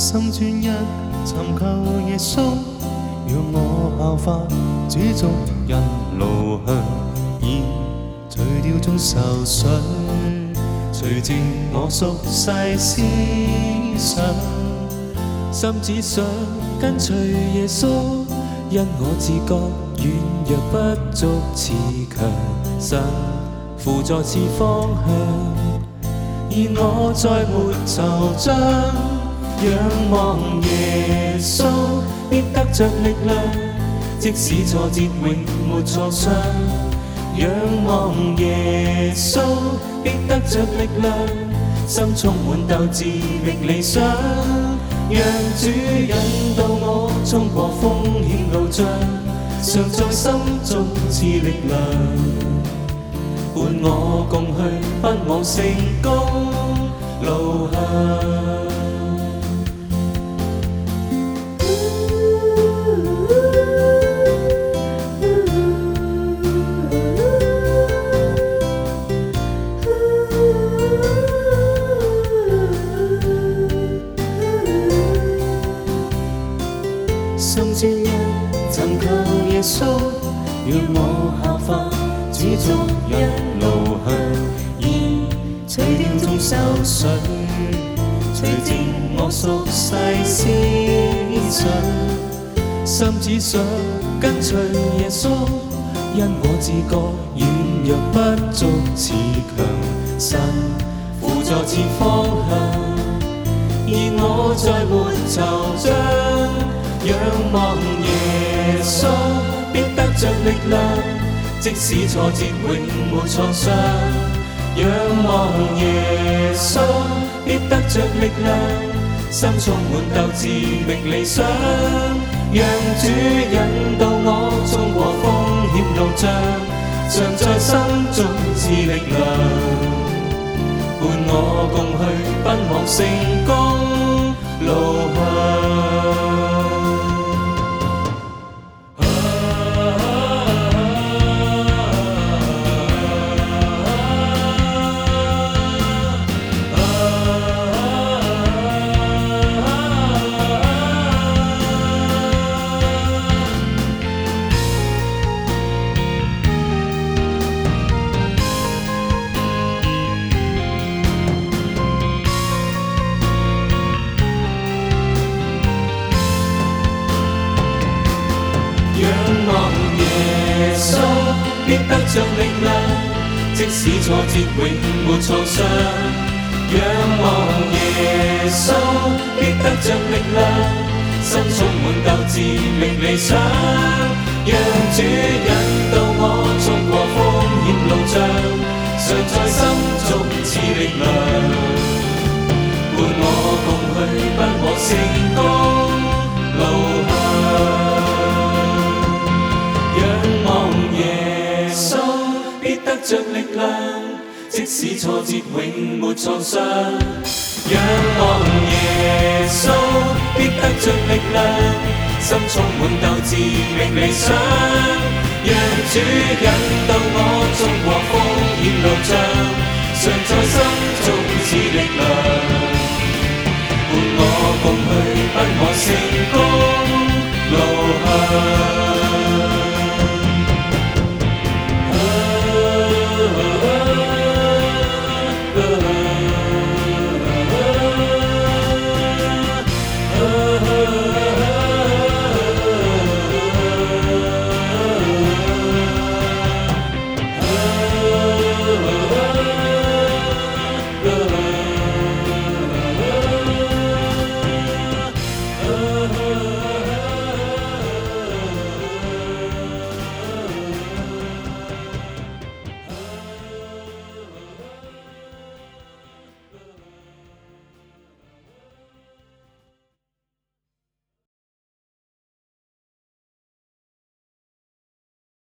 心专一寻求耶稣，让我效法主族人路向，已除掉中愁绪，除净我俗世思想，心只想跟随耶稣，因我自觉软弱不足，似强神辅助似方向，而我再没惆怅。仰望耶稣，必得着力量，即使挫折永没挫伤。仰望耶稣，必得着力量，心充满斗志觅理想。让主引导我冲过风险路障，常在心中赐力量，伴我共去不忘成功路向。耶稣，让我效法主族一路向，而除掉众愁绪，除净我俗世思想，心只想跟随耶稣，因我自觉软弱不足，似强神辅助似方向，而我再没惆怅。仰望，力量，即使挫折永没创伤。仰望耶稣，必得着力量，心充满斗志觅理想。让主引导我冲过风险路障，常在心中赐力量，伴我共去奔往成功路向。必得着力量，即使挫折永没创伤。仰望耶稣必得着力量，心充满斗志觅理想。让主引导我冲过风险路障，常在心中赐力量，伴我共去不枉成功着力量，即使挫折永没创伤。仰望耶稣，必得着力量，心充满斗志觅理想。让主引导我，纵和风雨路障，常在心中赐力量，伴我共去，不我成功路向。